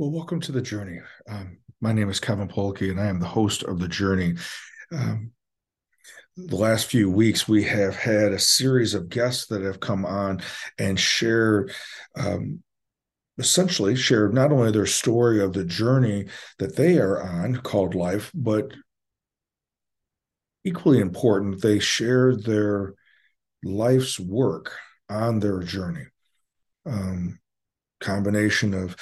Well, welcome to the journey. Um, my name is Kevin Polky, and I am the host of the journey. Um, the last few weeks, we have had a series of guests that have come on and share, um, essentially, share not only their story of the journey that they are on called life, but equally important, they share their life's work on their journey. Um, combination of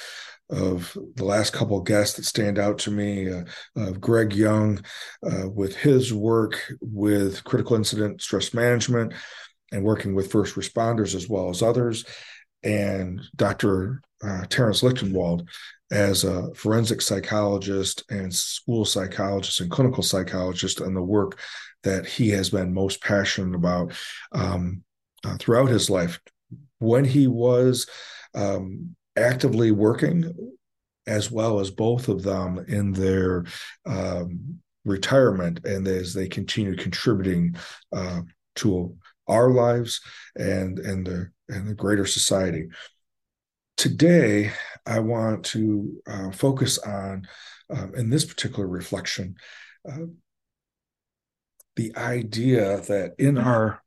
of the last couple guests that stand out to me uh, of Greg Young uh, with his work with critical incident stress management and working with first responders as well as others, and Dr. Uh, Terence Lichtenwald as a forensic psychologist and school psychologist and clinical psychologist and the work that he has been most passionate about um, uh, throughout his life. When he was um, actively working as well as both of them in their um, retirement and as they continue contributing uh, to our lives and and the and the greater society. Today, I want to uh, focus on um, in this particular reflection uh, the idea that in our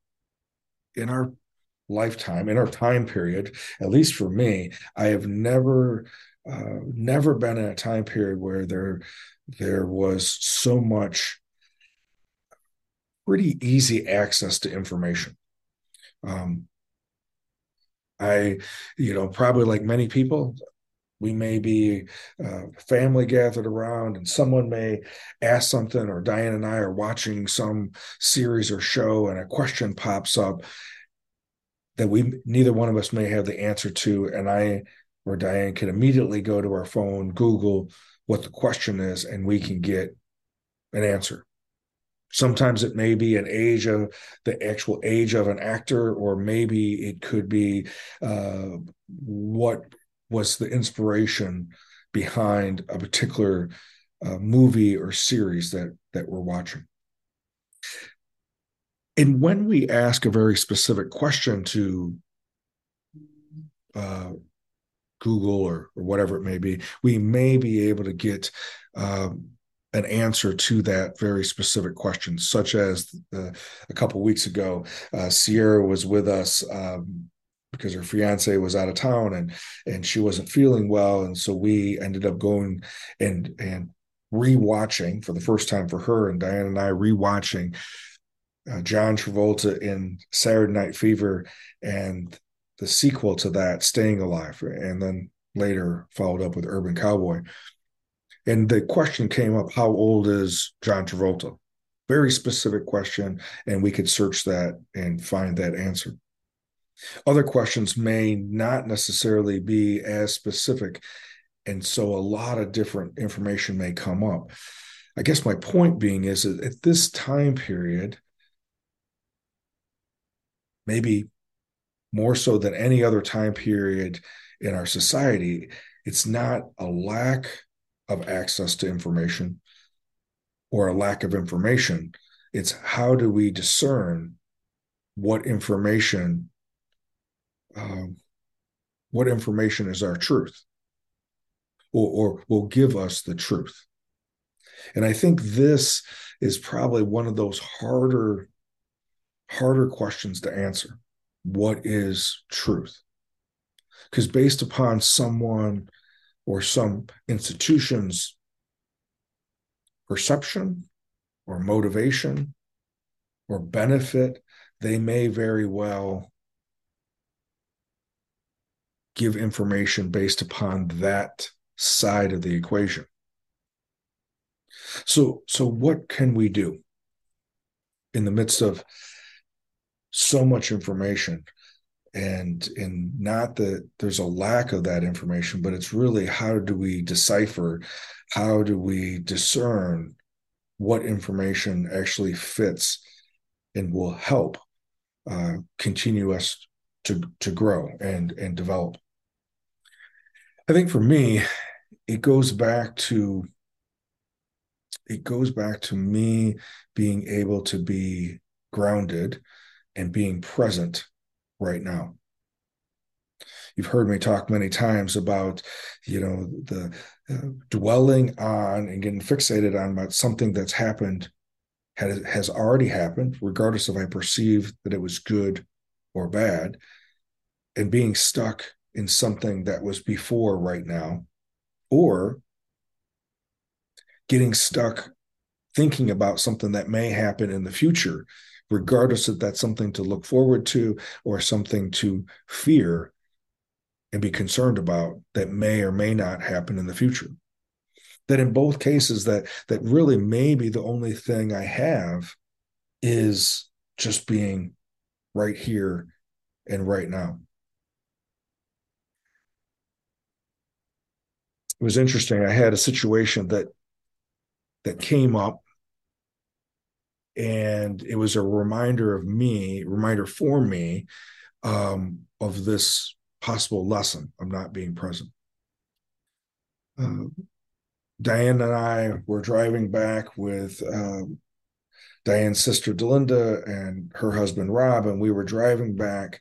in our lifetime, in our time period, at least for me, I have never uh, never been in a time period where there there was so much pretty easy access to information. Um, I, you know, probably like many people, we may be uh, family gathered around and someone may ask something, or Diane and I are watching some series or show and a question pops up that we neither one of us may have the answer to and i or diane can immediately go to our phone google what the question is and we can get an answer. Sometimes it may be an age of the actual age of an actor or maybe it could be uh, what was the inspiration behind a particular uh, movie or series that that we're watching and when we ask a very specific question to uh, Google or, or whatever it may be, we may be able to get um, an answer to that very specific question, such as uh, a couple weeks ago, uh, Sierra was with us um, because her fiance was out of town and and she wasn't feeling well, and so we ended up going and and rewatching for the first time for her and Diane and I rewatching uh, John Travolta in Saturday Night Fever and the sequel to that, Staying Alive, and then later followed up with Urban Cowboy. And the question came up how old is John Travolta? Very specific question, and we could search that and find that answer. Other questions may not necessarily be as specific, and so a lot of different information may come up. I guess my point being is that at this time period, maybe more so than any other time period in our society, it's not a lack of access to information or a lack of information. It's how do we discern what information, um, what information is our truth, or, or will give us the truth. And I think this is probably one of those harder harder questions to answer. What is truth? Because based upon someone or some institution's perception or motivation or benefit, they may very well give information based upon that side of the equation. So, so what can we do in the midst of so much information. And and not that there's a lack of that information but it's really how do we decipher how do we discern what information actually fits and will help uh, continue us to to grow and and develop? I think for me it goes back to it goes back to me being able to be grounded and being present right now. you've heard me talk many times about you know the uh, dwelling on and getting fixated on about something that's happened has, has already happened regardless if i perceive that it was good or bad and being stuck in something that was before right now or getting stuck thinking about something that may happen in the future regardless if that's something to look forward to or something to fear and be concerned about that may or may not happen in the future. That in both cases that that really maybe the only thing i have is just being right here and right now. It was interesting. I had a situation that that came up and it was a reminder of me reminder for me um, of this possible lesson of not being present. Uh, Diane and I were driving back with um, Diane's sister Delinda and her husband Rob, and we were driving back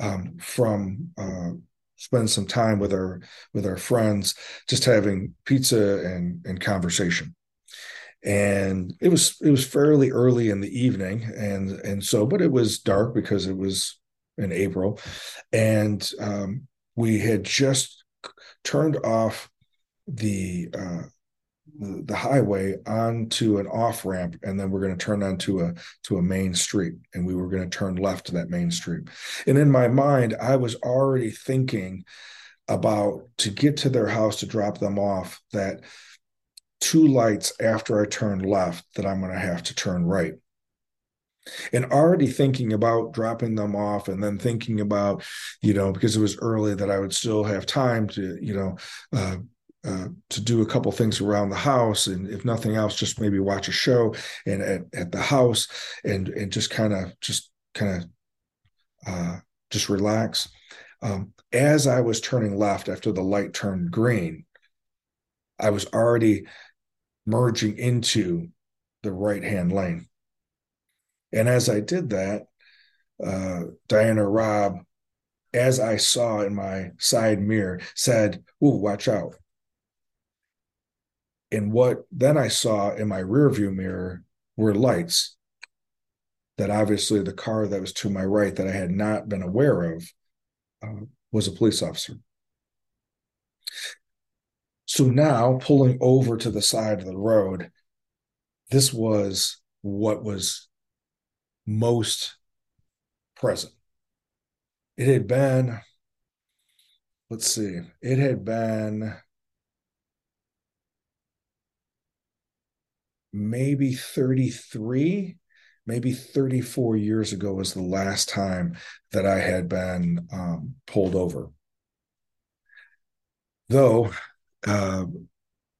um, from uh, spend some time with our with our friends, just having pizza and and conversation. And it was it was fairly early in the evening, and and so, but it was dark because it was in April, and um, we had just turned off the uh, the, the highway onto an off ramp, and then we're going to turn onto a to a main street, and we were going to turn left to that main street. And in my mind, I was already thinking about to get to their house to drop them off that two lights after I turn left that I'm going to have to turn right. And already thinking about dropping them off and then thinking about you know because it was early that i would still have time to you know uh, uh, to do a couple things around the house and if nothing else just maybe watch a show and at, at the house and and just kind of just kind of uh, just relax. Um, as i was turning left after the light turned green i was already merging into the right hand lane and as I did that, uh, Diana Rob, as I saw in my side mirror, said, Ooh, watch out. And what then I saw in my rear view mirror were lights that obviously the car that was to my right that I had not been aware of uh, was a police officer. So now pulling over to the side of the road, this was what was most present. It had been, let's see, it had been maybe 33, maybe 34 years ago was the last time that I had been um, pulled over. Though uh,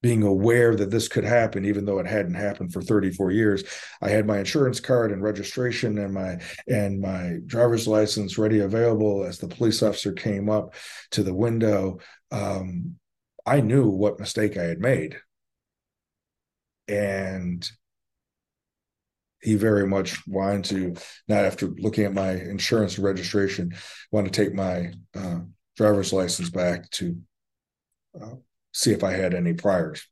being aware that this could happen, even though it hadn't happened for 34 years. I had my insurance card and registration and my and my driver's license ready available as the police officer came up to the window. Um, I knew what mistake I had made. And he very much wanted to, not after looking at my insurance registration, want to take my uh, driver's license back to uh, see if I had any priors.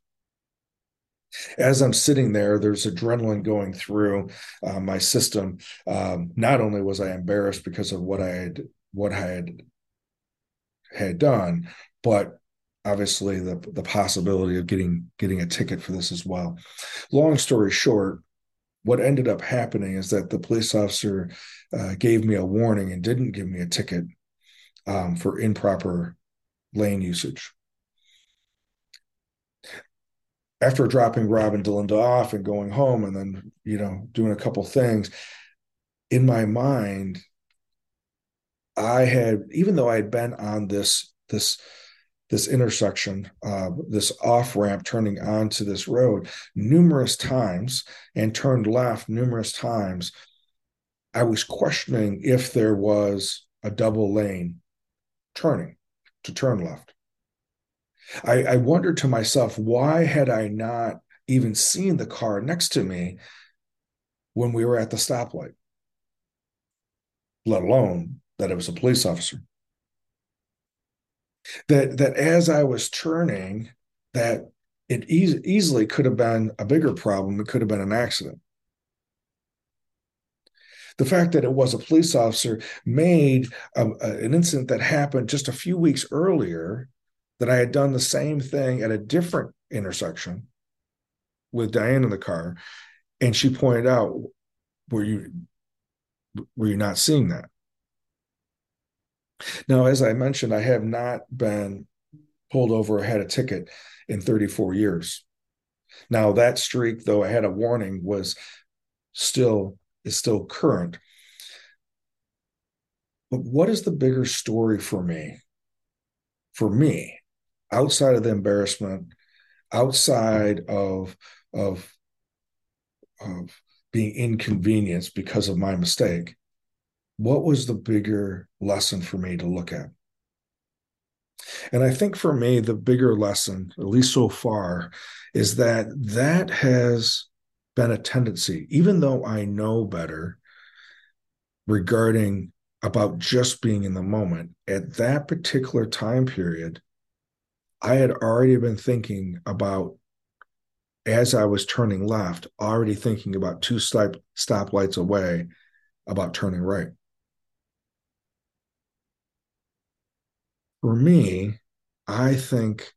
As I'm sitting there, there's adrenaline going through uh, my system. Um, not only was I embarrassed because of what I had what I had had done, but obviously the the possibility of getting getting a ticket for this as well. Long story short, what ended up happening is that the police officer uh, gave me a warning and didn't give me a ticket um, for improper lane usage after dropping Rob and Delinda off and going home and then, you know, doing a couple things, in my mind, I had, even though I had been on this, this, this intersection, uh, this off ramp turning onto this road numerous times and turned left numerous times, I was questioning if there was a double lane turning to turn left. I, I wondered to myself, why had I not even seen the car next to me when we were at the stoplight, let alone that it was a police officer? that that as I was turning, that it e- easily could have been a bigger problem. It could have been an accident. The fact that it was a police officer made a, a, an incident that happened just a few weeks earlier that I had done the same thing at a different intersection with Diane in the car, and she pointed out, "Were you were you not seeing that?" Now, as I mentioned, I have not been pulled over or had a ticket in 34 years. Now, that streak, though I had a warning, was still is still current. But what is the bigger story for me? For me, outside of the embarrassment, outside of of of being inconvenienced because of my mistake, what was the bigger lesson for me to look at? And I think for me, the bigger lesson, at least so far, is that that has been a tendency, even though I know better regarding about just being in the moment at that particular time period, I had already been thinking about as I was turning left, already thinking about two stop stoplights away about turning right. For me, I think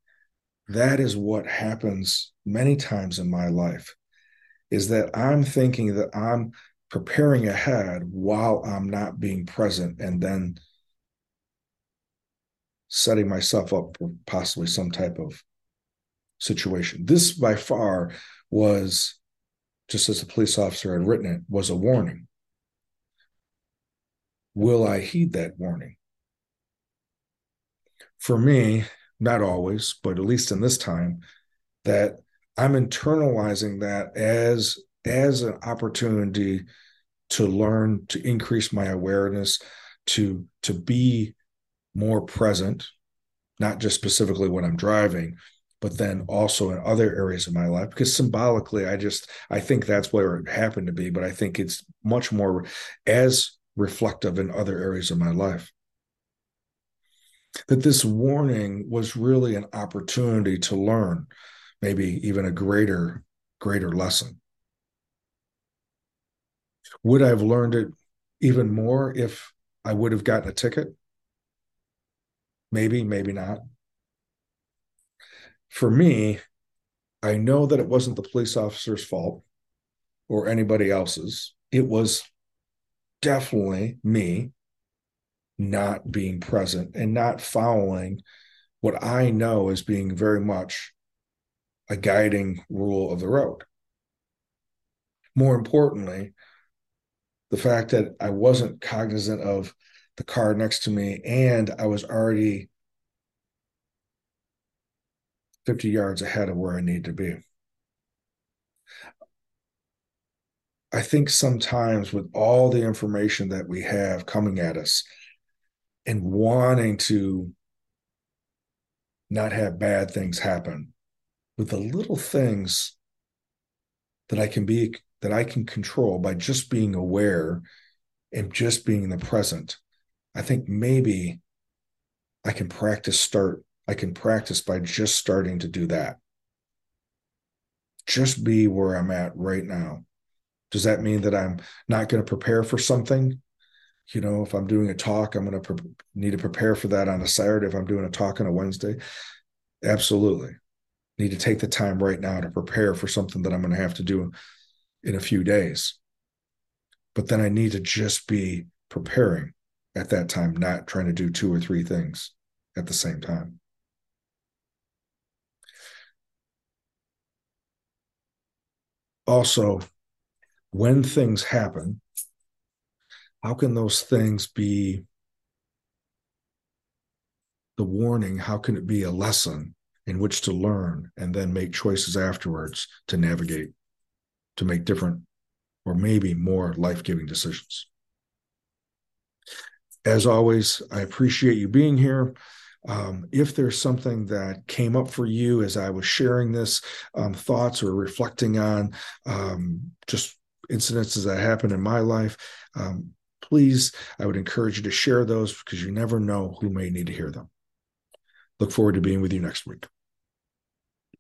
that is what happens many times in my life is that I'm thinking that I'm preparing ahead while I'm not being present and then setting myself up for possibly some type of situation. This by far was just as a police officer had written it was a warning. Will I heed that warning? For me, not always, but at least in this time, that I'm internalizing that as as an opportunity to learn, to increase my awareness, to to be more present, not just specifically when I'm driving, but then also in other areas of my life. Because symbolically, I just I think that's where it happened to be, but I think it's much more as reflective in other areas of my life. That this warning was really an opportunity to learn maybe even a greater greater lesson would i have learned it even more if i would have gotten a ticket maybe maybe not for me i know that it wasn't the police officer's fault or anybody else's it was definitely me not being present and not following what i know as being very much a guiding rule of the road. More importantly, the fact that I wasn't cognizant of the car next to me and I was already 50 yards ahead of where I need to be. I think sometimes with all the information that we have coming at us and wanting to not have bad things happen, with the little things that I can be that I can control by just being aware and just being in the present. I think maybe I can practice start I can practice by just starting to do that. Just be where I'm at right now. Does that mean that I'm not going to prepare for something? You know, if I'm doing a talk, I'm going to pre- need to prepare for that on a Saturday. If I'm doing a talk on a Wednesday, absolutely need to take the time right now to prepare for something that I'm going to have to do in a few days. But then I need to just be preparing at that time, not trying to do two or three things at the same time. Also, when things happen, how can those things be the warning? How can it be a lesson in which to learn and then make choices afterwards to navigate, to make different or maybe more life giving decisions. As always, I appreciate you being here. Um, if there's something that came up for you as I was sharing this, um, thoughts or reflecting on um, just incidences that happened in my life, um, please, I would encourage you to share those because you never know who may need to hear them. Look forward to being with you next week.